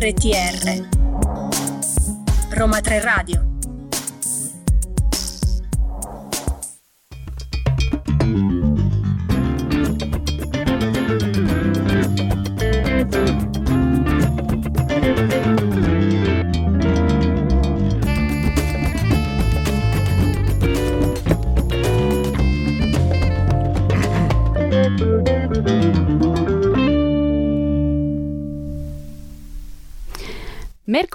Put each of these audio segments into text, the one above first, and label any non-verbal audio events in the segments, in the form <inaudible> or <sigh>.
RTR Roma 3 Radio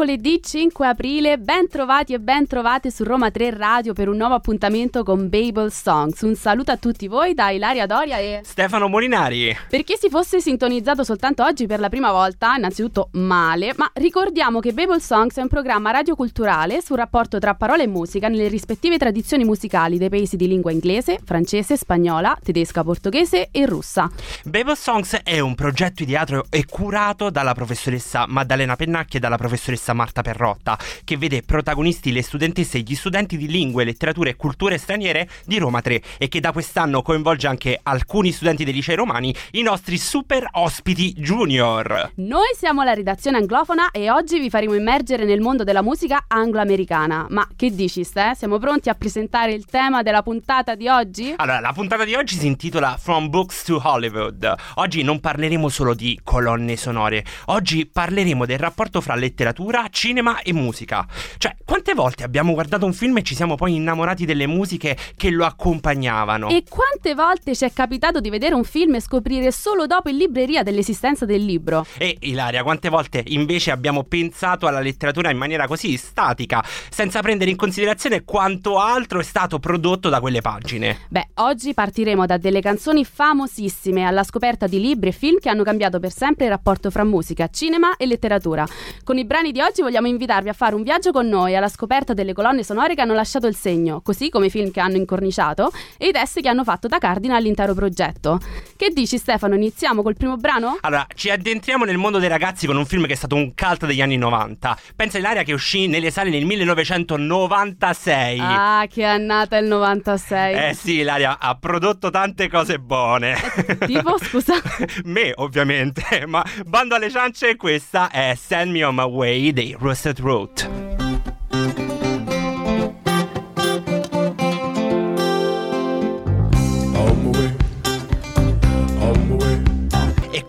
Mercoledì 5 aprile, ben trovati e ben trovate su Roma 3 Radio per un nuovo appuntamento con Babel Songs. Un saluto a tutti voi da Ilaria Doria e Stefano Molinari. Per chi si fosse sintonizzato soltanto oggi per la prima volta, innanzitutto male, ma ricordiamo che Babel Songs è un programma radioculturale sul rapporto tra parola e musica nelle rispettive tradizioni musicali dei paesi di lingua inglese, francese, spagnola, tedesca, portoghese e russa. Babel Songs è un progetto ideato e curato dalla professoressa Maddalena Pennacchi e dalla professoressa professoressa Marta Perrotta, che vede protagonisti le studentesse e gli studenti di lingue, letterature e culture straniere di Roma 3 e che da quest'anno coinvolge anche alcuni studenti dei licei romani, i nostri super ospiti junior. Noi siamo la redazione anglofona e oggi vi faremo immergere nel mondo della musica anglo-americana. Ma che dici, Ste? Siamo pronti a presentare il tema della puntata di oggi? Allora, la puntata di oggi si intitola From Books to Hollywood. Oggi non parleremo solo di colonne sonore, oggi parleremo del rapporto fra letteratura cinema e musica. Cioè, quante volte abbiamo guardato un film e ci siamo poi innamorati delle musiche che lo accompagnavano? E quante volte ci è capitato di vedere un film e scoprire solo dopo in libreria dell'esistenza del libro? E Ilaria, quante volte invece abbiamo pensato alla letteratura in maniera così statica, senza prendere in considerazione quanto altro è stato prodotto da quelle pagine? Beh, oggi partiremo da delle canzoni famosissime alla scoperta di libri e film che hanno cambiato per sempre il rapporto fra musica, cinema e letteratura. Con i brani brani di oggi vogliamo invitarvi a fare un viaggio con noi alla scoperta delle colonne sonore che hanno lasciato il segno, così come i film che hanno incorniciato e i test che hanno fatto da cardine all'intero progetto. Che dici Stefano, iniziamo col primo brano? Allora, ci addentriamo nel mondo dei ragazzi con un film che è stato un cult degli anni 90. Pensa Ilaria che uscì nelle sale nel 1996. Ah, che annata il 96. Eh sì, Ilaria ha prodotto tante cose buone. tipo, <laughs> scusa? Me, ovviamente, ma bando alle ciance, questa è Send Me On My Way Way dei Rusted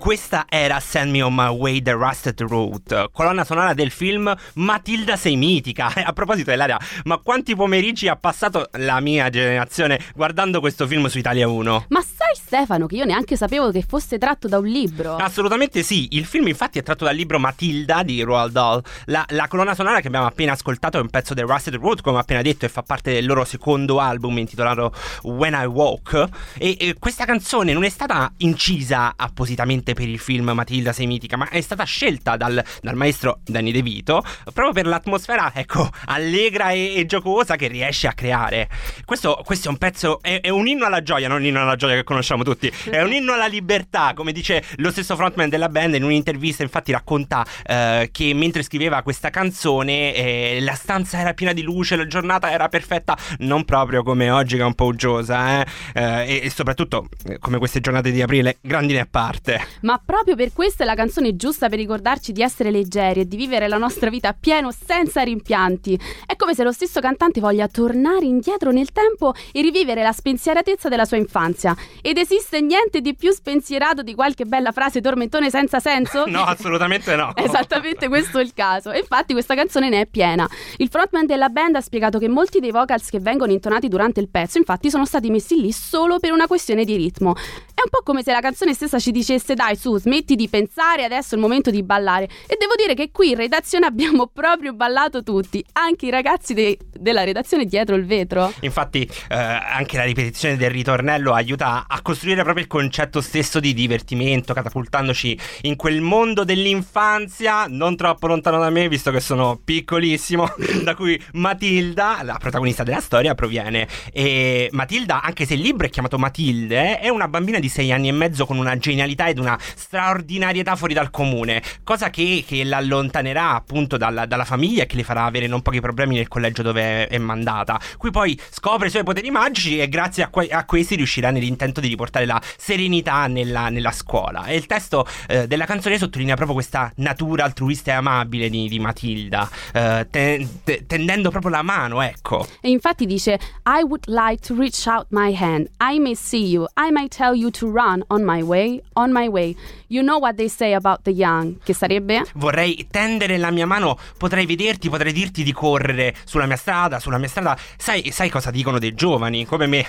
questa era Send Me On My Way The Rusted Road, colonna sonora del film Matilda sei mitica. <laughs> A proposito dell'area, ma quanti pomeriggi ha passato la mia generazione guardando questo film su Italia 1? Ma sai Stefano che io neanche sapevo che fosse tratto da un libro? Assolutamente sì, il film infatti è tratto dal libro Matilda di Roald Dahl. La, la colonna sonora che abbiamo appena ascoltato è un pezzo del Rusted Road, come ho appena detto, e fa parte del loro secondo album intitolato When I Walk. E, e questa canzone non è stata incisa appositamente per il film Matilda sei mitica, ma è stata scelta dal, dal maestro Danny De Vito proprio per l'atmosfera, ecco, allegra e, e giocosa che riesce a creare. Questo, questo è un pezzo, è, è, un inno alla gioia, non un inno alla gioia che conosciamo tutti, è un inno alla libertà, come dice lo stesso frontman della band in un'intervista, infatti racconta eh, che mentre scriveva questa canzone eh, la stanza era piena di luce, la giornata era perfetta, non proprio come oggi che è un po' uggiosa, eh? eh e, e soprattutto come queste giornate di aprile, grandine a parte ma proprio per questo è la canzone giusta per ricordarci di essere leggeri e di vivere la nostra vita a pieno senza rimpianti. È come se lo stesso cantante voglia tornare indietro nel tempo e rivivere la spensieratezza della sua infanzia. Ed esiste niente di più spensierato di qualche bella frase tormentone senza senso? <laughs> no, assolutamente no. <laughs> Esattamente questo è il caso. E infatti questa canzone ne è piena. Il frontman della band ha spiegato che molti dei vocals che vengono intonati durante il pezzo, infatti, sono stati messi lì solo per una questione di ritmo. È un po' come se la canzone stessa ci dicesse dai su, smetti di pensare, adesso è il momento di ballare. E devo dire che qui in redazione abbiamo <laughs> proprio ballato tutti, anche i ragazzi de- della redazione dietro il vetro. Infatti, eh, anche la ripetizione del ritornello aiuta a costruire proprio il concetto stesso di divertimento, catapultandoci in quel mondo dell'infanzia, non troppo lontano da me, visto che sono piccolissimo, <laughs> da cui Matilda, la protagonista della storia, proviene. E Matilda, anche se il libro è chiamato Matilde, è una bambina di di sei anni e mezzo con una genialità ed una straordinarietà fuori dal comune, cosa che, che l'allontanerà appunto dalla, dalla, famiglia e che le farà avere non pochi problemi nel collegio dove è, mandata. Qui poi scopre i suoi poteri magici e grazie a, que- a questi riuscirà nell'intento di riportare la serenità nella, nella scuola. E il testo eh, della canzone sottolinea proprio questa natura altruista e amabile di, di Matilda, eh, te- te- tendendo proprio la mano, ecco. E infatti dice: I would like to reach out my hand. I may see you. I may tell you to run on my way, on my way. You know what they say about the young. Che sarebbe? Vorrei tendere la mia mano, potrei vederti, potrei dirti di correre sulla mia strada, sulla mia strada. Sai, sai cosa dicono dei giovani, come me.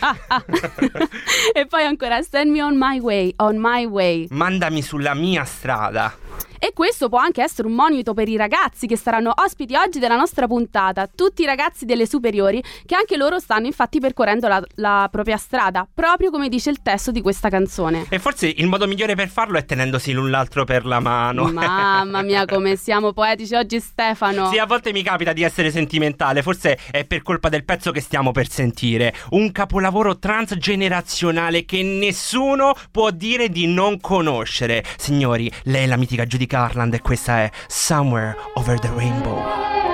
ah, ah. <laughs> e poi ancora, send me on my way, on my way. Mandami sulla mia strada. E questo può anche essere un monito per i ragazzi che saranno ospiti oggi della nostra puntata, tutti i ragazzi delle superiori che anche loro stanno infatti percorrendo la, la, propria strada, proprio come dice il testo di questa canzone. E forse il modo migliore per farlo è tenendosi l'un l'altro per la mano. Mamma mia, <laughs> come siamo poetici oggi, Stefano. Sì, a volte mi capita di essere sentimentale, forse è per colpa del pezzo che stiamo per sentire. Un capolavoro transgenerazionale che nessuno può dire di non conoscere. Signori, lei è la mitica Judy Garland e questa è Somewhere Over the Rainbow.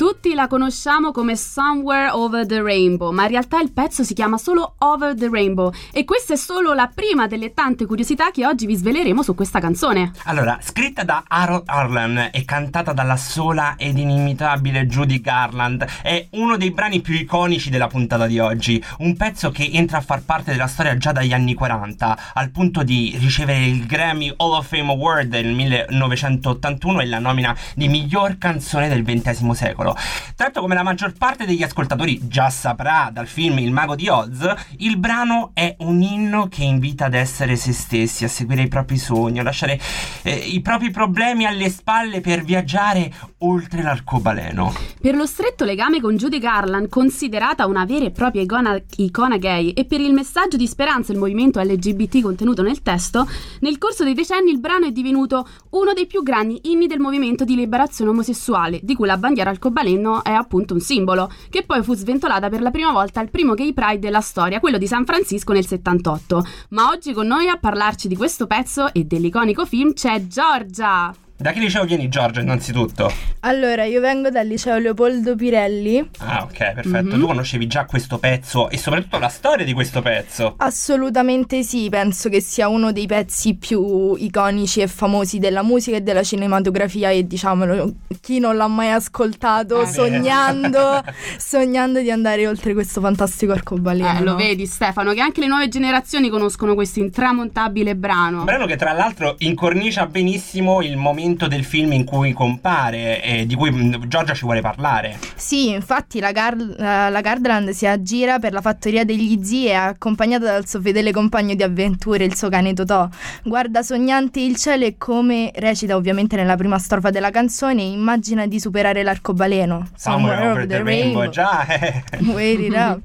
Tutti la conosciamo come Somewhere Over the Rainbow, ma in realtà il pezzo si chiama solo Over the Rainbow e questa è solo la prima delle tante curiosità che oggi vi sveleremo su questa canzone. Allora, scritta da Harold Arlen e cantata dalla sola ed inimitabile Judy Garland, è uno dei brani più iconici della puntata di oggi, un pezzo che entra a far parte della storia già dagli anni 40, al punto di ricevere il Grammy Hall of Fame Award nel 1981 e la nomina di miglior canzone del XX secolo. Tanto come la maggior parte degli ascoltatori già saprà dal film Il mago di Oz, il brano è un inno che invita ad essere se stessi, a seguire i propri sogni, a lasciare eh, i propri problemi alle spalle per viaggiare oltre l'arcobaleno. Per lo stretto legame con Judy Garland, considerata una vera e propria icona, icona gay, e per il messaggio di speranza del movimento LGBT contenuto nel testo, nel corso dei decenni il brano è divenuto uno dei più grandi inni del movimento di liberazione omosessuale, di cui la bandiera arcobaleno è appunto un simbolo, che poi fu sventolata per la prima volta al primo gay pride della storia, quello di San Francisco nel 78. Ma oggi con noi a parlarci di questo pezzo e dell'iconico film c'è Giorgia! Da che liceo vieni Giorgio innanzitutto? Allora, io vengo dal liceo Leopoldo Pirelli. Ah, ok, perfetto. Mm-hmm. Tu conoscevi già questo pezzo e soprattutto la storia di questo pezzo? Assolutamente sì, penso che sia uno dei pezzi più iconici e famosi della musica e della cinematografia e diciamolo, chi non l'ha mai ascoltato ah, sognando, <laughs> sognando di andare oltre questo fantastico arcobaleno. Eh, lo vedi Stefano, che anche le nuove generazioni conoscono questo intramontabile brano. Brano che tra l'altro incornicia benissimo il momento momento del film in cui compare e di cui mm, Giorgia ci vuole parlare. Sì, infatti la, Gar- la Gardland si aggira per la fattoria degli zii e accompagnata dal suo fedele compagno di avventure, il suo cane Totò. Guarda sognante il cielo e come recita ovviamente nella prima strofa della canzone, immagina di superare l'arcobaleno. Somewhere, Somewhere over, the, the rainbow. rainbow. Già, eh. Wait it up.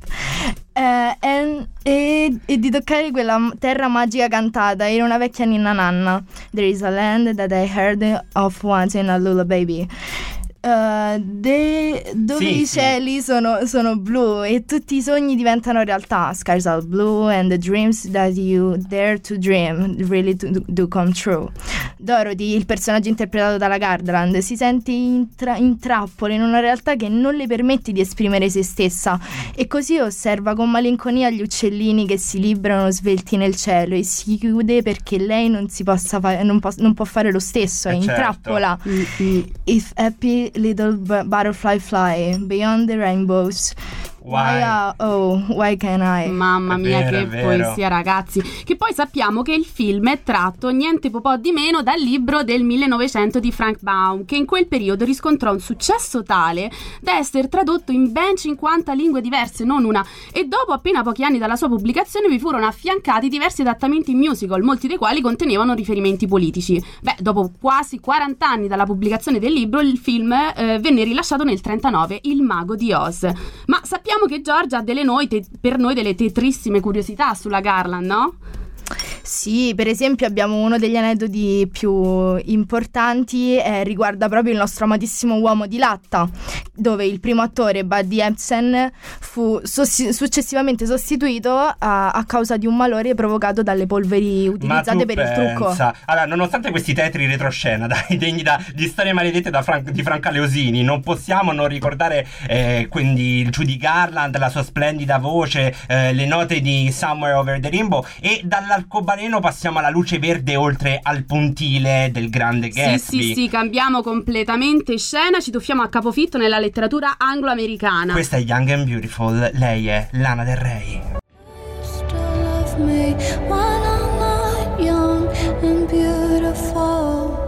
<laughs> Uh, and, e, e, di toccare quella terra magica cantata in una vecchia ninna nanna. There is a land that I heard of once in a lullaby. Uh, de, dove sì, i cieli sì. sono, sono, blu e tutti i sogni diventano realtà. Skies are blue and the dreams that you dare to dream really do, do come true. Dorothy, il personaggio interpretato dalla Gardland, si sente in, tra- in trappola in una realtà che non le permette di esprimere se stessa e così osserva con malinconia gli uccellini che si librano svelti nel cielo e si chiude perché lei non, si possa fa- non, po- non può fare lo stesso, è eh in certo. trappola. Mm-hmm. If happy little butterfly fly beyond the rainbows Why? why oh, why can I? Mamma mia, vero, che poesia, ragazzi. Che poi sappiamo che il film è tratto niente po' di meno dal libro del 1900 di Frank Baum, che in quel periodo riscontrò un successo tale da essere tradotto in ben 50 lingue diverse, non una. E dopo appena pochi anni dalla sua pubblicazione vi furono affiancati diversi adattamenti in musical, molti dei quali contenevano riferimenti politici. Beh, dopo quasi 40 anni dalla pubblicazione del libro, il film eh, venne rilasciato nel 39, Il mago di Oz. Ma sappiamo che Giorgia ha delle noi te- per noi delle tetrissime curiosità sulla Garland, no? Sì, per esempio abbiamo uno degli aneddoti più importanti eh, riguarda proprio il nostro amatissimo uomo di latta, dove il primo attore Buddy Ebsen fu sossi- successivamente sostituito a-, a causa di un malore provocato dalle polveri utilizzate per pensa. il trucco. Allora, nonostante questi tetri retroscena, <laughs> dai, degni da, di storie maledette da Fran- di Franca Leosini, non possiamo non ricordare eh, quindi il Judy Garland, la sua splendida voce, eh, le note di Somewhere Over the Rainbow e dall'arcobaleno passiamo alla luce verde oltre al puntile del grande Sì, Gatsby. sì, sì, cambiamo completamente scena, ci tuffiamo a capofitto nella letteratura anglo-americana. Questa è Young and Beautiful, lei è Lana Del Rey. Still love me when I'm not young and beautiful.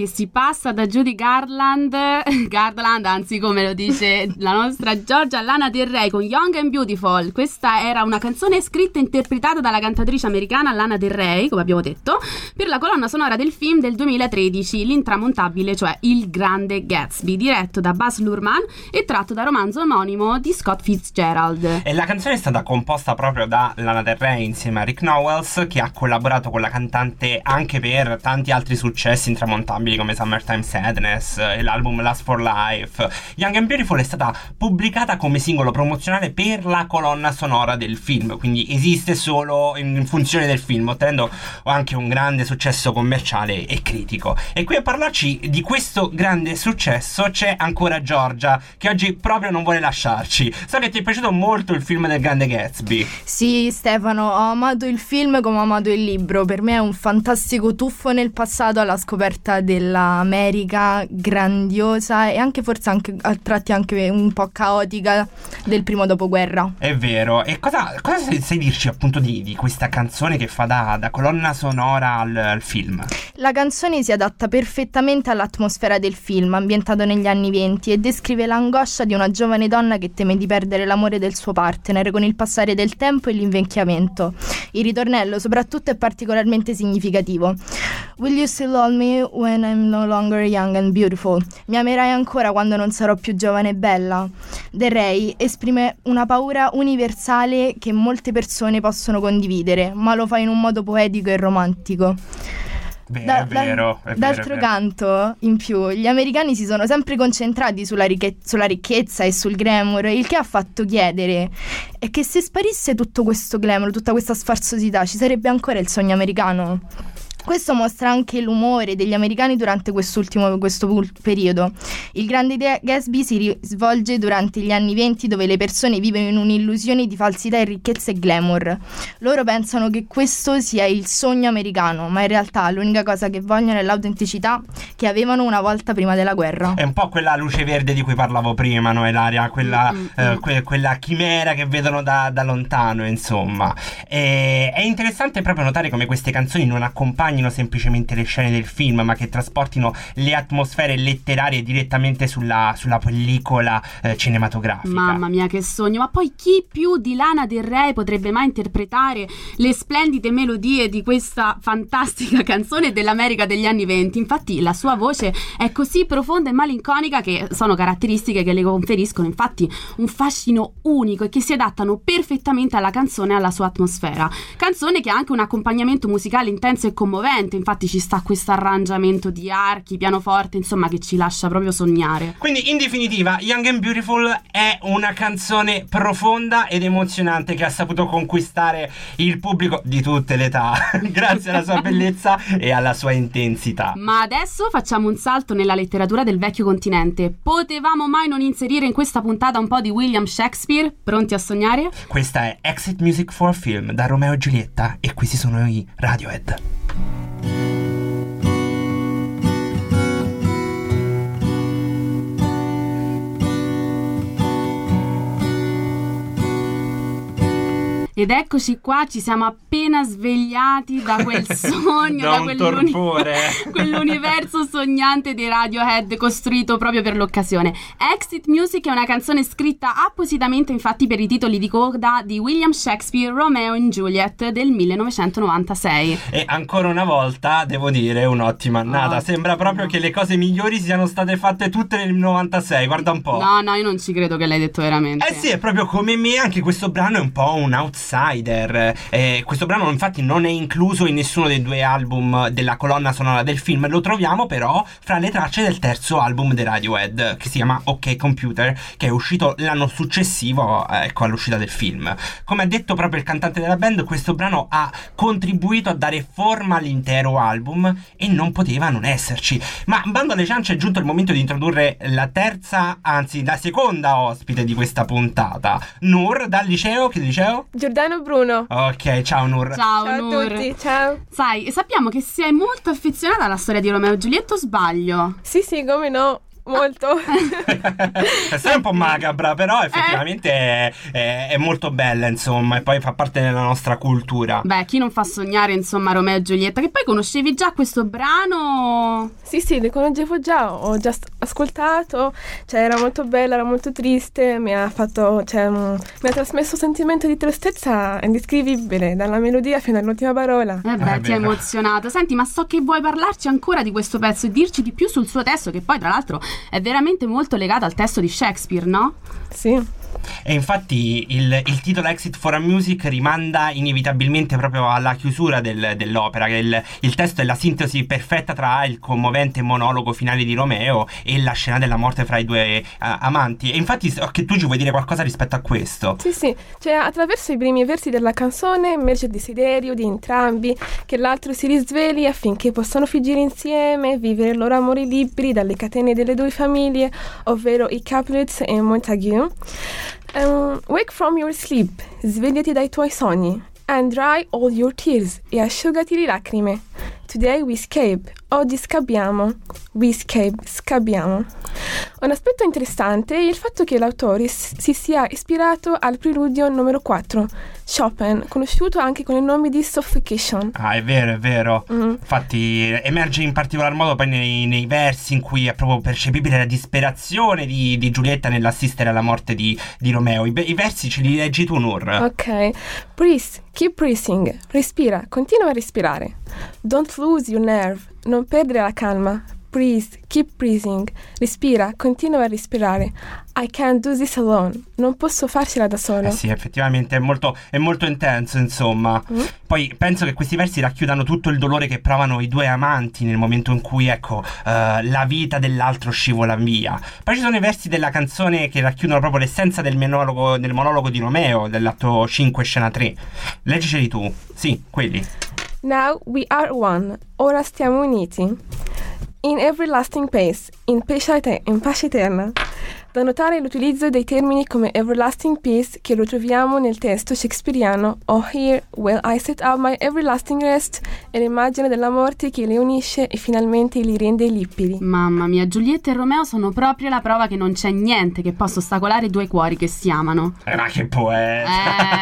E si passa da Judy Garland, <laughs> Garland, anzi come lo dice la nostra Giorgia Lana Del Rey con Young and Beautiful. Questa era una canzone scritta e interpretata dalla cantatrice americana Lana Del Rey, come abbiamo detto, per la colonna sonora del film del 2013, L'intramontabile, cioè Il Grande Gatsby, diretto da Buzz Luhrmann e tratto da romanzo omonimo di Scott Fitzgerald. E la canzone è stata composta proprio da Lana Del Rey insieme a Rick Knowles che ha collaborato con la cantante anche per tanti altri successi intramontabili come Summertime Sadness e l'album Last for Life. Young and Beautiful è stata pubblicata come singolo promozionale per la colonna sonora del film, quindi esiste solo in funzione del film, ottenendo anche un grande successo commerciale e critico. E qui a parlarci di questo grande successo c'è ancora Giorgia, che oggi proprio non vuole lasciarci. So che ti è piaciuto molto il film del grande Gatsby. Sì, Stefano, ho amato il film come ho amato il libro. Per me è un fantastico tuffo nel passato alla scoperta dell'America grandiosa e anche forse anche a tratti anche un po' caotica del primo dopoguerra. È vero. E cosa, cosa sai, sai dirci appunto di, di questa canzone che fa da, da colonna sonora al, al film? La canzone si adatta perfettamente all'atmosfera del film, ambientato negli anni venti, e descrive l'angoscia di una giovane donna che teme di perdere l'amore del suo partner con il passare del tempo e l'invecchiamento. Il ritornello soprattutto è particolarmente significativo. Will you still love me when I'm no longer young and beautiful? Mi amerai ancora quando non sarò più giovane e bella? Del Rey esprime una paura universale che molte persone possono condividere, ma lo fa in un modo poetico e romantico. Beh, Da- è vero, è d'altro vero. canto, in più, gli americani si sono sempre concentrati sulla, ricche- sulla ricchezza e sul glamour, il che ha fatto chiedere è che se sparisse tutto questo glamour, tutta questa sfarzosità, ci sarebbe ancora il sogno americano? Questo mostra anche l'umore degli americani durante quest'ultimo questo periodo. Il grande De- Gatsby si svolge durante gli anni venti dove le persone vivono in un'illusione di falsità e ricchezza e glamour. Loro pensano che questo sia il sogno americano, ma in realtà l'unica cosa che vogliono è l'autenticità che avevano una volta prima della guerra. È un po' quella luce verde di cui parlavo prima, no Elaria? Quella, Mm, mm, eh, mm. que- quella chimera che vedono da, da lontano, insomma. E- è interessante proprio notare come queste canzoni non accompagnino semplicemente le scene del film, ma che trasportino le atmosfere letterarie direttamente sulla, sulla pellicola eh, cinematografica. Mamma mia, che sogno! Ma poi chi più di Lana Del Rey potrebbe mai interpretare le splendide melodie di questa fantastica canzone dell'America degli anni venti? Infatti, la sua voce è così profonda e malinconica che sono caratteristiche che le conferiscono, infatti, un fascino unico e che si adattano perfettamente alla canzone e alla sua atmosfera. Canzone che ha anche un accompagnamento musicale intenso e commovente, infatti, ci sta questo arrangiamento di archi, pianoforte, insomma, che ci lascia proprio sognare. Quindi, in definitiva, Young and Beautiful è una canzone profonda ed emozionante che ha saputo conquistare il pubblico di tutte le età, <laughs> grazie alla sua <laughs> bellezza e alla sua intensità. Ma adesso facciamo un salto nella letteratura del vecchio continente. Potevamo mai non inserire in questa puntata un po' di William Shakespeare? Pronti a sognare? Questa è Exit Music for Film da Romeo e Giulietta e questi sono i Radiohead. Bye. Ed eccoci qua, ci siamo appena svegliati da quel <laughs> sogno, Da da, un quell'uni- <laughs> quell'universo sognante dei Radiohead costruito proprio per l'occasione. Exit Music è una canzone scritta appositamente infatti per i titoli di coda di William Shakespeare Romeo and Juliet del 1996. E ancora una volta devo dire un'ottima annata. Oh, Sembra proprio no. che le cose migliori siano state fatte tutte nel 96. Guarda un po'. No, no, io non ci credo che l'hai detto veramente. Eh sì, è proprio come me, anche questo brano è un po' un outsider outsider. Eh, questo brano infatti non è incluso in nessuno dei due album della colonna sonora del film, lo troviamo però fra le tracce del terzo album di Radiohead che si chiama OK Computer, che è uscito l'anno successivo ecco, all'uscita del film. Come ha detto proprio il cantante della band, questo brano ha contribuito a dare forma all'intero album e non poteva non esserci. Ma bando alle ciance è giunto il momento di introdurre la terza, anzi la seconda ospite di questa puntata, Nur dal liceo, che liceo? Giordano Bruno. Ok, ciao Nur. Ciao, Ciao Nur. a tutti, ciao. Sai, sappiamo che sei molto affezionata alla storia di Romeo e Giulietto, o sbaglio? Sì, sì, come no, molto. <laughs> È un po' macabra, però effettivamente è, è- è molto bella, insomma, e poi fa parte della nostra cultura. Beh, chi non fa sognare, insomma, Romeo e Giulietta? Che poi conoscevi già questo brano? sì, sì, li conoscevo già, ho già ascoltato, cioè era molto bella, era molto triste, mi ha fatto, cioè, mm, mi ha trasmesso un sentimento di tristezza indescrivibile, dalla melodia fino all'ultima parola. Eh beh, Eh, ti ha emozionato. Senti, ma so che vuoi parlarci ancora di questo pezzo e dirci di più sul suo testo, che poi, tra l'altro, è veramente molto legato al testo di Shakespeare, no? Sì. E infatti il, il titolo Exit for a Music rimanda inevitabilmente proprio alla chiusura del- dell'opera, il, il testo è la sintesi perfetta tra il commovente monologo finale di Romeo e la scena della morte fra i due eh, amanti. E infatti so che tu ci vuoi dire qualcosa rispetto a questo. Sì, sì, cioè attraverso i primi versi della canzone emerge il desiderio di entrambi che l'altro si risvegli affinché possano fuggire insieme vivere il loro amore liberi dalle catene delle due famiglie, ovvero i Capulet e Montague. Um, wake from your sleep, svegliati dai tuoi sogni, and dry all your tears e asciugati le lacrime. Today we escape, oggi scabbiamo. We escape, scabbiamo. Un aspetto interessante è il fatto che l'autore si sia ispirato al preludio numero 4, Chopin, conosciuto anche con il nome di Suffocation. Ah, è vero, è vero. Mm. Infatti emerge in particolar modo poi nei, nei versi in cui è proprio percepibile la disperazione di, di Giulietta nell'assistere alla morte di, di Romeo. I, i versi ce li leggi tu, Nur. Ok. Breathe, keep breathing. Respira, continua a respirare. Don't lose your nerve. Non perdere la calma. Breathe, keep breathing. Respira, continua a respirare. I can't do this alone. Non posso farcela da solo. Eh sì, effettivamente è molto, è molto intenso, insomma. Mm. Poi penso che questi versi racchiudano tutto il dolore che provano i due amanti nel momento in cui, ecco, eh, la vita dell'altro scivola via. Poi ci sono i versi della canzone che racchiudono proprio l'essenza del monologo, del monologo di Romeo, dell'atto 5, scena 3. Leggiceli tu. Sì, quelli. Now we are one. Ora stiamo uniti. In everlasting pace, in pace, in pace eterna. Da notare l'utilizzo dei termini come everlasting peace che lo troviamo nel testo shakespeariano Oh here will I set up my everlasting rest e l'immagine della morte che li unisce e finalmente li rende limpidi. Mamma mia, Giulietta e Romeo sono proprio la prova che non c'è niente che possa ostacolare due cuori che si amano. Eh, ma che poeta.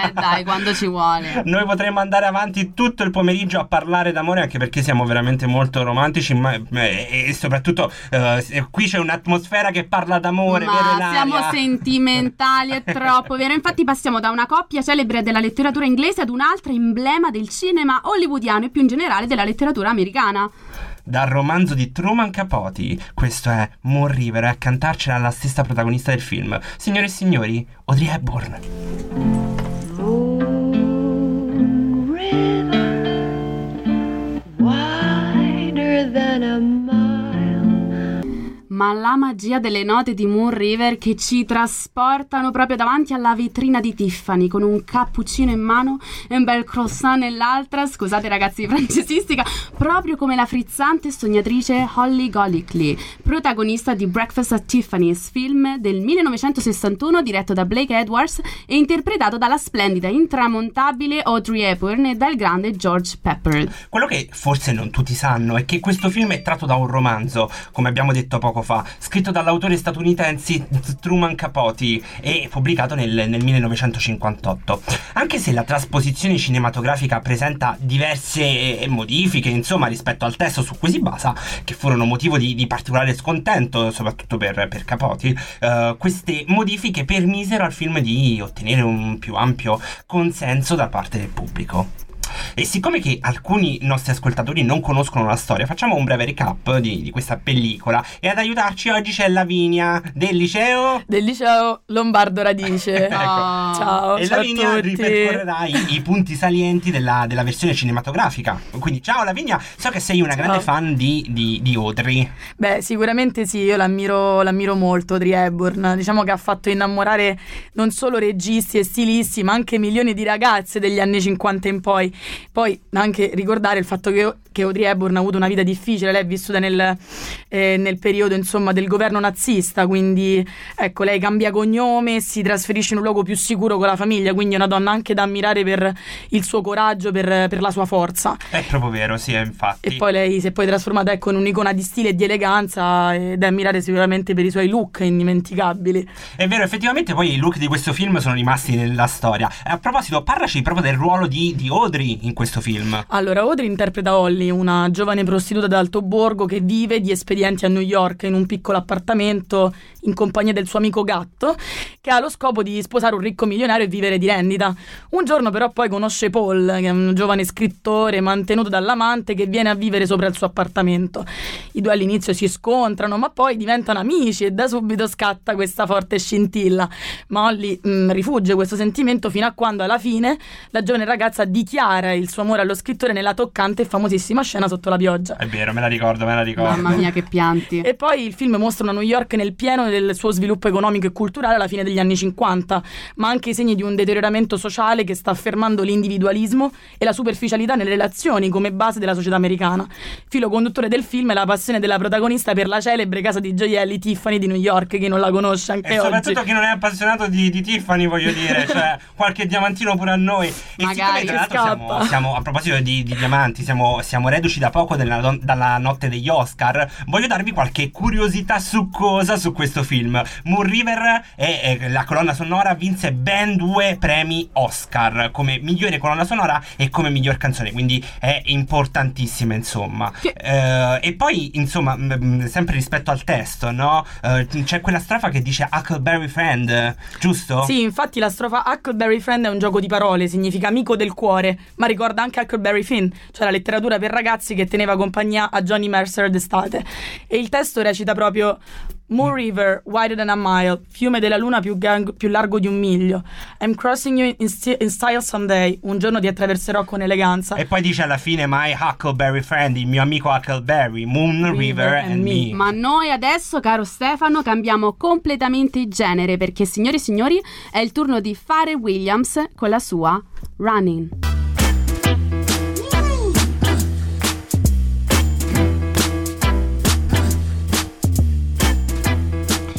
Eh, dai, quando ci vuole. <laughs> Noi potremmo andare avanti tutto il pomeriggio a parlare d'amore anche perché siamo veramente molto romantici ma- e, e soprattutto eh, qui c'è un'atmosfera che parla d'amore, Ma Ilaria? siamo sentimentali, è troppo vero. Infatti passiamo da una coppia celebre della letteratura inglese ad un'altra emblema del cinema hollywoodiano e più in generale della letteratura americana. Dal romanzo di Truman Capote, questo è Moon River a cantarcela la stessa protagonista del film. Signore e signori, Audrey Hepburn. Ma la magia delle note di Moon River che ci trasportano proprio davanti alla vetrina di Tiffany con un cappuccino in mano e un bel croissant nell'altra, scusate ragazzi di <laughs> francesistica, proprio come la frizzante sognatrice Holly Golightly, protagonista di Breakfast at Tiffany's, film del 1961 diretto da Blake Edwards e interpretato dalla splendida, intramontabile Audrey Hepburn e dal grande George Pepper. Quello che forse non tutti sanno è che questo film è tratto da un romanzo, come abbiamo detto poco fa, scritto dall'autore statunitense Truman Capote e pubblicato nel, nel 1958. Anche se la trasposizione cinematografica presenta diverse eh, modifiche, insomma, rispetto al testo su cui si basa, che furono motivo di, di particolare scontento, soprattutto per, per Capote, eh, queste modifiche permisero al film di ottenere un più ampio consenso da parte del pubblico. E siccome che alcuni nostri ascoltatori non conoscono la storia, facciamo un breve recap di, di questa pellicola. E ad aiutarci oggi c'è Lavinia del liceo. Del liceo Lombardo Radice. <laughs> Ecco. Ciao, e ciao a Lavinia tutti. ripercorrerà i, i punti salienti della, della versione cinematografica. Quindi, ciao Lavinia, so che sei una Ciao. grande fan di, di, di Audrey. Beh, sicuramente sì, io l'ammiro, l'ammiro molto, Audrey Hepburn. Diciamo che ha fatto innamorare non solo registi e stilisti, ma anche milioni di ragazze degli anni 50 in poi. Poi anche ricordare il fatto che, che Audrey Hepburn ha avuto una vita difficile, lei è vissuta nel, eh, nel periodo insomma, del governo nazista, quindi ecco, lei cambia cognome, si trasferisce in un luogo più sicuro con la famiglia, quindi è una donna anche da ammirare per il suo coraggio, per, per la sua forza. È proprio vero, sì, infatti. E poi lei si è poi trasformata ecco, in un'icona di stile e di eleganza ed è ammirare sicuramente per i suoi look indimenticabili. È vero, effettivamente poi i look di questo film sono rimasti nella storia. A proposito, parlaci proprio del ruolo di, di Audrey in questo film. Allora, Audrey interpreta Holly, una giovane prostituta d'alto borgo che vive di espedienti a New York in un piccolo appartamento in compagnia del suo amico gatto, che ha lo scopo di sposare un ricco milionario e vivere di rendita. Un giorno però poi conosce Paul, che è un giovane scrittore mantenuto dall'amante che viene a vivere sopra il suo appartamento. I due all'inizio si scontrano, ma poi diventano amici e da subito scatta questa forte scintilla. Ma Holly mh, rifugge questo sentimento fino a quando alla fine la giovane ragazza dichiara il suo amore allo scrittore nella toccante e famosissima scena sotto la pioggia. È vero, me la ricordo, me la ricordo. Mamma mia, che pianti. E poi il film mostra una New York nel pieno del suo sviluppo economico e culturale alla fine degli anni 50, ma anche i segni di un deterioramento sociale che sta affermando l'individualismo e la superficialità nelle relazioni come base della società americana. Filo conduttore del film è la passione della protagonista per la celebre casa di gioielli Tiffany di New York, chi non la conosce anche E oggi. soprattutto chi non è appassionato di, di Tiffany, voglio dire, <laughs> cioè qualche diamantino pure a noi. E Magari, siccome tra che l'altro siamo, siamo- a proposito di, di diamanti, siamo, siamo reduci da poco della, dalla notte degli Oscar, voglio darvi qualche curiosità succosa su questo film. Moon River e la colonna sonora vinse ben due premi Oscar come migliore colonna sonora e come miglior canzone, quindi è importantissima, insomma. Che- Eh, e poi, insomma, sempre rispetto al testo, no? Eh, c'è quella strofa che dice Huckleberry Friend, giusto? Sì, infatti la strofa Huckleberry Friend è un gioco di parole, significa amico del cuore, ma ricorda anche Huckleberry Finn, cioè la letteratura per ragazzi che teneva compagnia a Johnny Mercer d'estate. E il testo recita proprio Moon River, wider than a mile, fiume della luna più, gang- più largo di un miglio. I'm crossing you in, sti- in style someday, un giorno ti attraverserò con eleganza. E poi dice alla fine My Huckleberry Friend, il mio amico Huckleberry, Moon River, and me. Ma noi adesso, caro Stefano, cambiamo completamente il genere perché, signori e signori, è il turno di Pharrell Williams con la sua Running.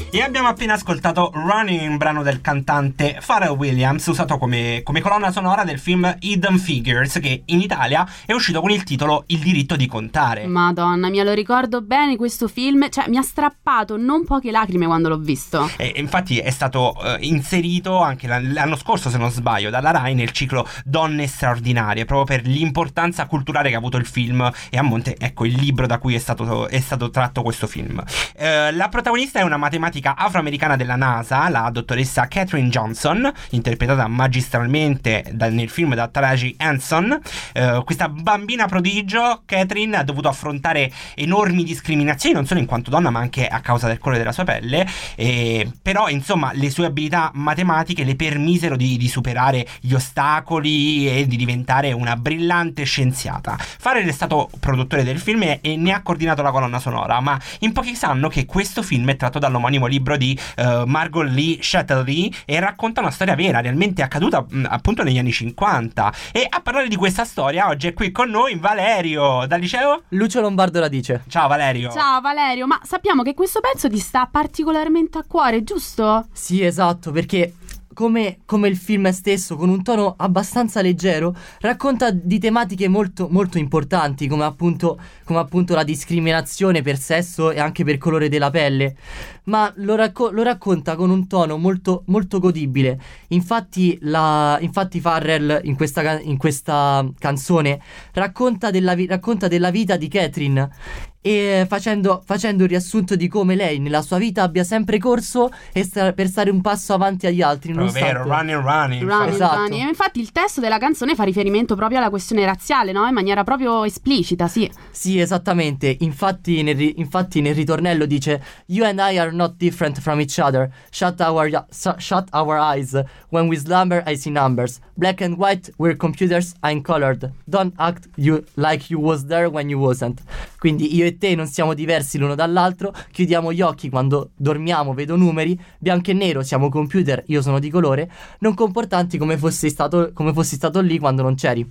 E abbiamo appena ascoltato Running, un brano del cantante Pharrell Williams, usato come, come colonna sonora del film Hidden Figures, che in Italia è uscito con il titolo Il diritto di contare. Madonna mia, lo ricordo bene questo film, cioè mi ha strappato non poche lacrime quando l'ho visto. E infatti è stato eh, inserito anche l'an- l'anno scorso, se non sbaglio, dalla Rai nel ciclo Donne straordinarie, proprio per l'importanza culturale che ha avuto il film e a monte, ecco, il libro da cui è stato, è stato tratto questo film. Eh, la protagonista è una matematica afroamericana della NASA, la dottoressa Catherine Johnson, interpretata magistralmente da- nel film da Taraji Henson. Eh, questa bambina prodigio, Catherine, ha dovuto affrontare enormi discriminazioni, non solo in quanto donna, ma anche a causa del colore della sua pelle. E, però, insomma, le sue abilità matematiche le permisero di, di superare gli ostacoli e di diventare una brillante scienziata. Farrell è stato produttore del film e ne ha coordinato la colonna sonora, ma in pochi sanno che questo film è tratto dall'omonimo libro di eh, Margot Lee Shetterly e racconta una storia vera, realmente accaduta mh, appunto negli anni 50. E a parlare di questa storia oggi è qui con noi Valerio dal liceo. Lucio Lombardo la dice. Ciao Valerio. Ciao Valerio, ma sappiamo che questo pezzo ti sta particolarmente a cuore, giusto? Sì, esatto, perché come, come il film stesso, con un tono abbastanza leggero, racconta di tematiche molto, molto importanti, come appunto, come appunto la discriminazione per sesso e anche per colore della pelle. Ma lo, racco- lo racconta con un tono molto, molto godibile. Infatti, la, infatti Farrell in questa, in questa canzone racconta della, vi- racconta della vita di Catherine e facendo, facendo un riassunto di come lei nella sua vita abbia sempre corso sta- per stare un passo avanti agli altri. È vero, nonostante- running, running. Running, Esatto. running. E infatti il testo della canzone fa riferimento proprio alla questione razziale, no? In maniera proprio esplicita, sì. Sì, esattamente. Infatti nel, infatti nel ritornello dice You and I are not different from each other. Shut our, shut our eyes. When we slumber, I see numbers. Black and white, we're computers, I'm colored. Don't act you like you was there when you wasn't. Quindi io e te non siamo diversi l'uno dall'altro. Chiudiamo gli occhi quando dormiamo, vedo numeri. Bianco e nero, siamo computer, io sono di colore. Non comportanti come fossi stato, come fossi stato lì quando non c'eri.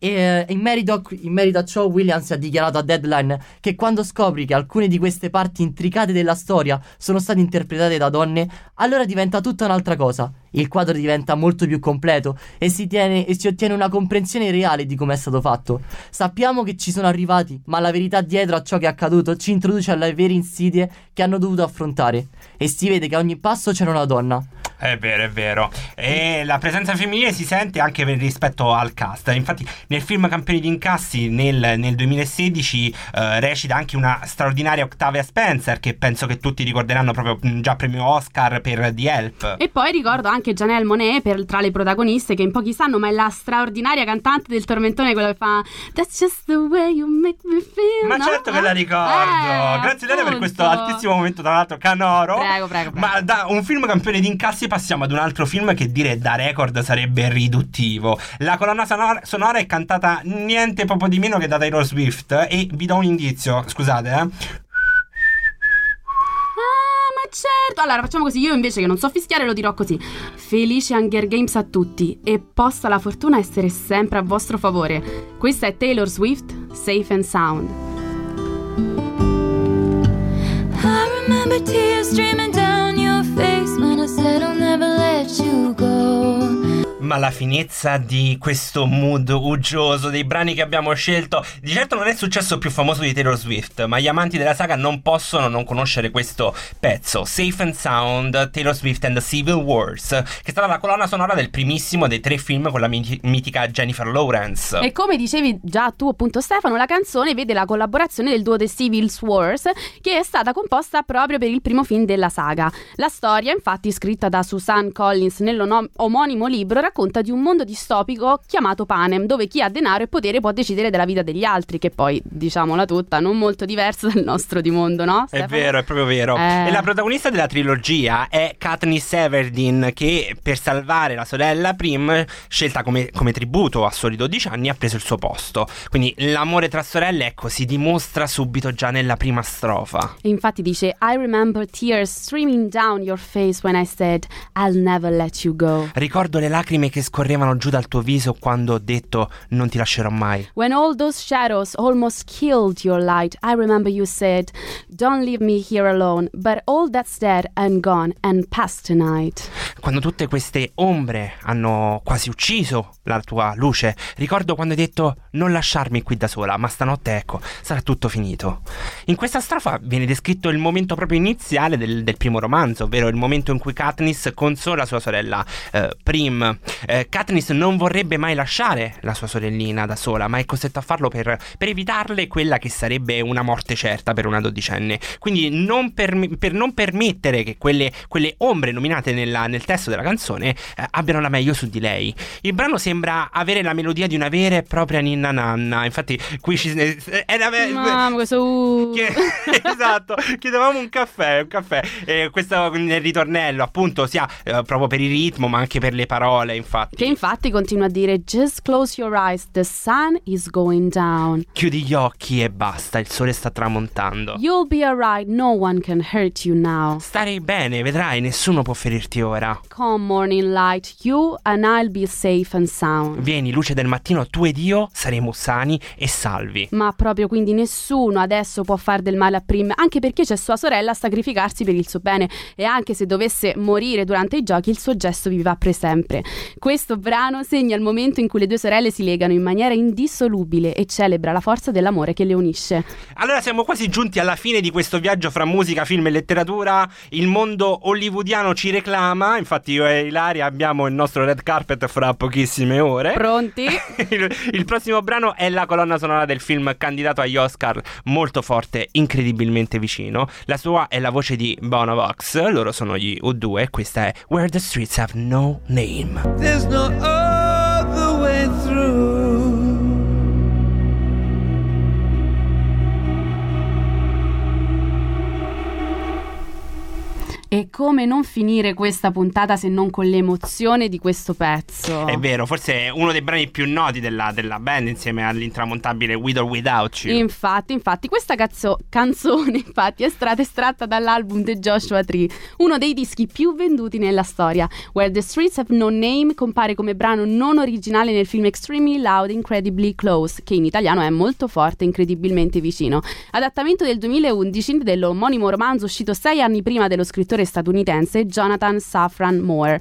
E eh, in merito, a, in merito a ciò, Williams ha dichiarato a Deadline che quando scopri che alcune di queste parti intricate della storia sono state interpretate da donne, allora diventa tutta un'altra cosa. Il quadro diventa molto più completo e si, tiene- e si ottiene una comprensione reale di come è stato fatto. Sappiamo che ci sono arrivati, ma la verità dietro a ciò che è accaduto ci introduce alle vere insidie che hanno dovuto affrontare. E si vede che a ogni passo c'era una donna. È vero, è vero. E la presenza femminile si sente anche per- rispetto al cast. Infatti, nel film Campioni di incassi nel, nel 2016 eh, recita anche una straordinaria Octavia Spencer, che penso che tutti ricorderanno proprio mh, già premio Oscar per The Help. E poi ricordo anche Janelle Monet per- tra le protagoniste, che in pochi sanno, ma è la straordinaria cantante del tormentone, quella che fa That's just the way you make me feel. Ma no? certo che la ricordo! Eh, Grazie Lele per questo altissimo momento, tra l'altro, canoro. Prego, prego, prego. Ma da un film campione di incassi passiamo ad un altro film che dire da record sarebbe riduttivo. La colonna sonora, sonora è cantata niente proprio di meno che da Taylor Swift. E vi do un indizio, scusate, eh. Ah, ma certo. Allora, facciamo così. Io invece che non so fischiare lo dirò così. Felici Hunger Games a tutti e possa la fortuna essere sempre a vostro favore. Questa è Taylor Swift, Safe and Sound. I remember tears streaming you go. Ma la finezza di questo mood uggioso dei brani che abbiamo scelto, di certo non è il successo più famoso di Taylor Swift, ma gli amanti della saga non possono non conoscere questo pezzo, Safe and Sound, Taylor Swift and the Civil Wars, che stata la colonna sonora del primissimo dei tre film con la miti- mitica Jennifer Lawrence. E come dicevi già tu appunto Stefano, la canzone vede la collaborazione del duo The Civil Wars che è stata composta proprio per il primo film della saga. La storia, infatti scritta da Susan Collins nell'omonimo libro, racconta di un mondo distopico chiamato Panem, dove chi ha denaro e potere può decidere della vita degli altri, che poi, diciamola tutta, non molto diverso dal nostro di mondo, no? È Stefano? vero, è proprio vero. Eh. E la protagonista della trilogia è Katniss Everdeen che per salvare la sorella Prim, scelta come, come tributo a soli 12 anni, ha preso il suo posto. Quindi l'amore tra sorelle, ecco, si dimostra subito già nella prima strofa. E infatti dice I remember tears streaming down your face when I said I'll never let you go. Ricordo le lacrime che scorrevano giù dal tuo viso quando ho detto non ti lascerò mai. When all those shadows almost killed your light, I remember you said, Don't leave me here alone, but all that's dead and gone and past tonight. Quando tutte queste ombre hanno quasi ucciso la tua luce, ricordo quando hai detto non lasciarmi qui da sola, ma stanotte ecco, sarà tutto finito. In questa strofa viene descritto il momento proprio iniziale del, del primo romanzo, ovvero il momento in cui Katniss consola sua sorella eh, Prim. Eh, Katniss non vorrebbe mai lasciare la sua sorellina da sola, ma è costretta a farlo per, per evitarle quella che sarebbe una morte certa per una dodicenne. Quindi non permi- per non permettere che quelle, quelle ombre nominate nella- nel testo della canzone eh, abbiano la meglio su di lei. Il brano sembra avere la melodia di una vera e propria ninna nanna. Infatti, qui ci. eh, Era, Mamma, questo uh. Chie- <laughs> esatto, chiedevamo un caffè, un caffè. E questo nel ritornello, appunto, sia eh, proprio per il ritmo, ma anche per le parole, infatti. Che infatti continua a dire Just close your eyes, the sun is going down. Chiudi gli occhi e basta, il sole sta tramontando. You'll be alright, no one can hurt you now. Starei bene, vedrai, nessuno può ferirti ora. Come morning light, you and I'll be safe and sound. Vieni, luce del mattino, tu ed io saremo sani e salvi. Ma proprio quindi nessuno adesso può far del male a Prim, anche perché c'è sua sorella a sacrificarsi per il suo bene e anche se dovesse morire durante i giochi il suo gesto vivrà per sempre. Questo brano segna il momento in cui le due sorelle si legano in maniera indissolubile e celebra la forza dell'amore che le unisce. Allora siamo quasi giunti alla fine di questo viaggio fra musica, film e letteratura. Il mondo hollywoodiano ci reclama, infatti io e Ilaria abbiamo il nostro red carpet fra pochissime ore. Pronti? <laughs> il, il prossimo brano è la colonna sonora del film candidato agli Oscar, molto forte, incredibilmente vicino. La sua è la voce di Bono Vox, loro sono gli U2 e questa è Where the Streets Have No Name. There's no E come non finire questa puntata se non con l'emozione di questo pezzo? È vero, forse è uno dei brani più noti della, della band insieme all'intramontabile With or Without You. Infatti, infatti, questa cazzo- canzone infatti è stata estratta dall'album The Joshua Tree, uno dei dischi più venduti nella storia. Where the Streets Have No Name compare come brano non originale nel film Extremely Loud Incredibly Close, che in italiano è molto forte, incredibilmente vicino. Adattamento del 2011 dell'omonimo romanzo uscito sei anni prima dello scrittore statunitense Jonathan Safran Moore.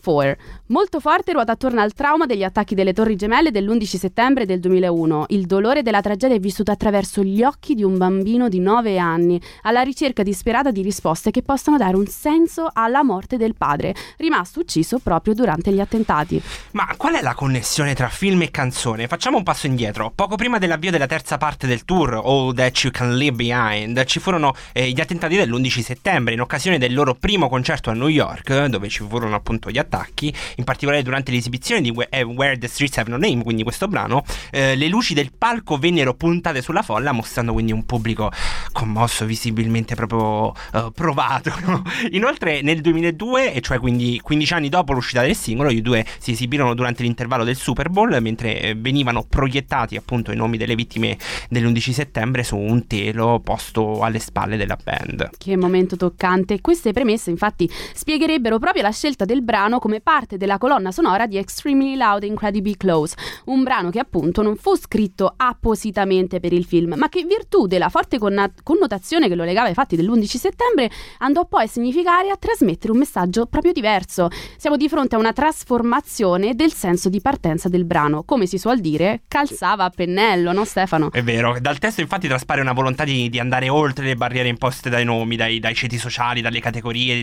Four. Molto forte ruota attorno al trauma degli attacchi delle Torri Gemelle dell'11 settembre del 2001. Il dolore della tragedia è vissuto attraverso gli occhi di un bambino di 9 anni, alla ricerca disperata di risposte che possano dare un senso alla morte del padre, rimasto ucciso proprio durante gli attentati. Ma qual è la connessione tra film e canzone? Facciamo un passo indietro. Poco prima dell'avvio della terza parte del tour, All That You Can Leave Behind, ci furono eh, gli attentati dell'11 settembre, in occasione del loro primo concerto a New York, dove ci furono appunto gli attacchi, in particolare durante l'esibizione di eh, Where the Streets Have No Name, quindi questo brano, eh, le luci del palco vennero puntate sulla folla, mostrando quindi un pubblico commosso, visibilmente proprio eh, provato. <laughs> Inoltre nel 2002, e cioè quindi 15 anni dopo l'uscita del singolo, gli due si esibirono durante l'intervallo del Super Bowl, mentre eh, venivano proiettati appunto i nomi delle vittime dell'11 settembre su un telo posto alle spalle della band. Che momento toccante. Queste premesse, infatti, spiegherebbero proprio la scelta del brano come parte della colonna sonora di Extremely Loud Incredibly Close, un brano che appunto non fu scritto appositamente per il film, ma che in virtù della forte conna- connotazione che lo legava ai fatti dell'11 settembre andò poi a significare e a trasmettere un messaggio proprio diverso. Siamo di fronte a una trasformazione del senso di partenza del brano, come si suol dire, calzava a pennello, no Stefano? È vero, dal testo infatti traspare una volontà di, di andare oltre le barriere imposte dai nomi, dai, dai ceti sociali, dalle categorie,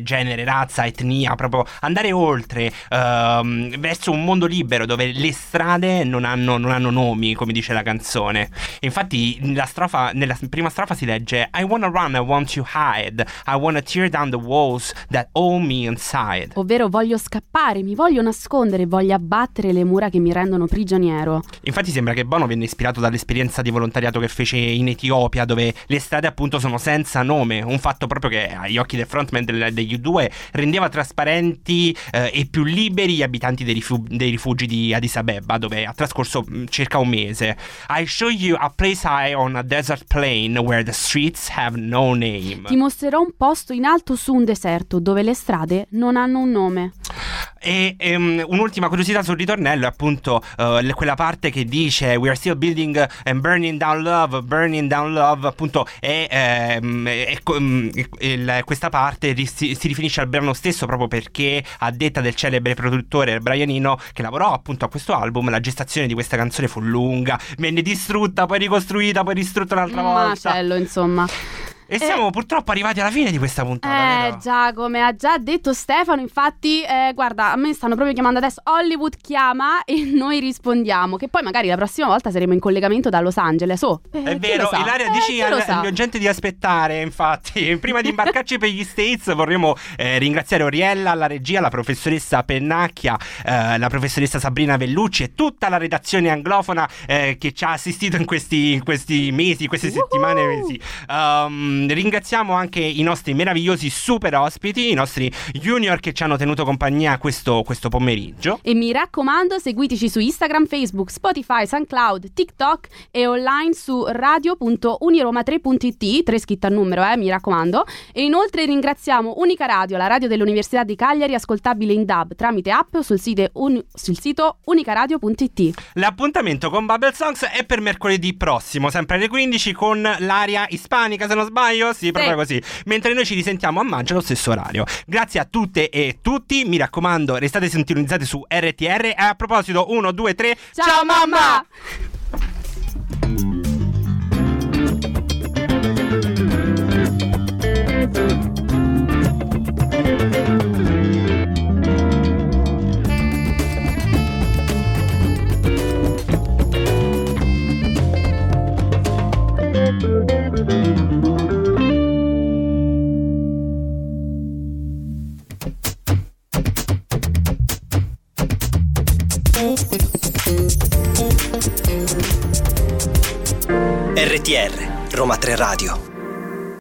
genere, razza, etnia, proprio andare oltre ehm, verso un mondo libero dove le strade non hanno, non hanno nomi, come dice la canzone. Infatti nella, strofa, nella prima strofa si legge I wanna run, I want to hide, I wanna tear down the walls that own me inside. Ovvero voglio scappare, mi voglio nascondere, voglio abbattere le mura che mi rendono prigioniero. Infatti sembra che Bono venne ispirato dall'esperienza di volontariato che fece in Etiopia, dove le strade appunto sono senza nome, un fatto proprio che agli occhi del frontman del- degli U2 rendeva trasparenti eh, e più liberi gli abitanti dei, rifu- dei rifugi di Addis Abeba, dove ha trascorso mh, circa un mese. I show you a place high on a desert plain where the streets have no name. Ti mostrerò un posto in alto su un deserto dove le strade non hanno un nome. E ehm, un'ultima curiosità sul ritornello è appunto le- quella parte che dice We are still building and burning down love, burning down love, appunto è, è mm, il- questa parte si, si riferisce al brano stesso proprio perché a detta del celebre produttore Brian Eno che lavorò appunto a questo album, la gestazione di questa canzone fu lunga, venne distrutta, poi ricostruita, poi distrutta un'altra Un volta. macello, insomma. E siamo purtroppo arrivati alla fine di questa puntata. Eh vero? già, come ha già detto Stefano, infatti, eh, guarda, a me stanno proprio chiamando adesso. Hollywood chiama <laughs> e noi rispondiamo. Che poi magari la prossima volta saremo in collegamento da Los Angeles. Oh, eh, È vero? Ilaria Eh, dici al, al mio gente di aspettare, infatti. <laughs> Prima di imbarcarci per gli States vorremmo eh, ringraziare Oriella, la regia, la professoressa Pennacchia, eh, la professoressa Sabrina Vellucci e tutta la redazione anglofona eh, che ci ha assistito in questi, in questi mesi, queste settimane e mesi. Um, ringraziamo anche i nostri meravigliosi super ospiti, i nostri junior che ci hanno tenuto compagnia questo, questo pomeriggio. E mi raccomando, seguiteci su Instagram, Facebook, Spotify, SoundCloud, TikTok e online su radio.uniroma3.it, tre scritte a numero, eh, mi raccomando. E inoltre ringraziamo Unica Radio, la radio dell'Università di Cagliari, ascoltabile in DAB tramite app sul, sito uni- sul sito unicaradio.it. L'appuntamento con Bubble Songs è per mercoledì prossimo, sempre alle 15 con l'aria ispanica, se non sbaglio. Maio? Sì, proprio così. Mentre noi ci risentiamo a maggio allo stesso orario. Grazie a tutte e tutti. Mi raccomando, restate sintonizzati su RTR. E a proposito, 1, 2, 3. Ciao, mamma! RTR, Roma 3 Radio.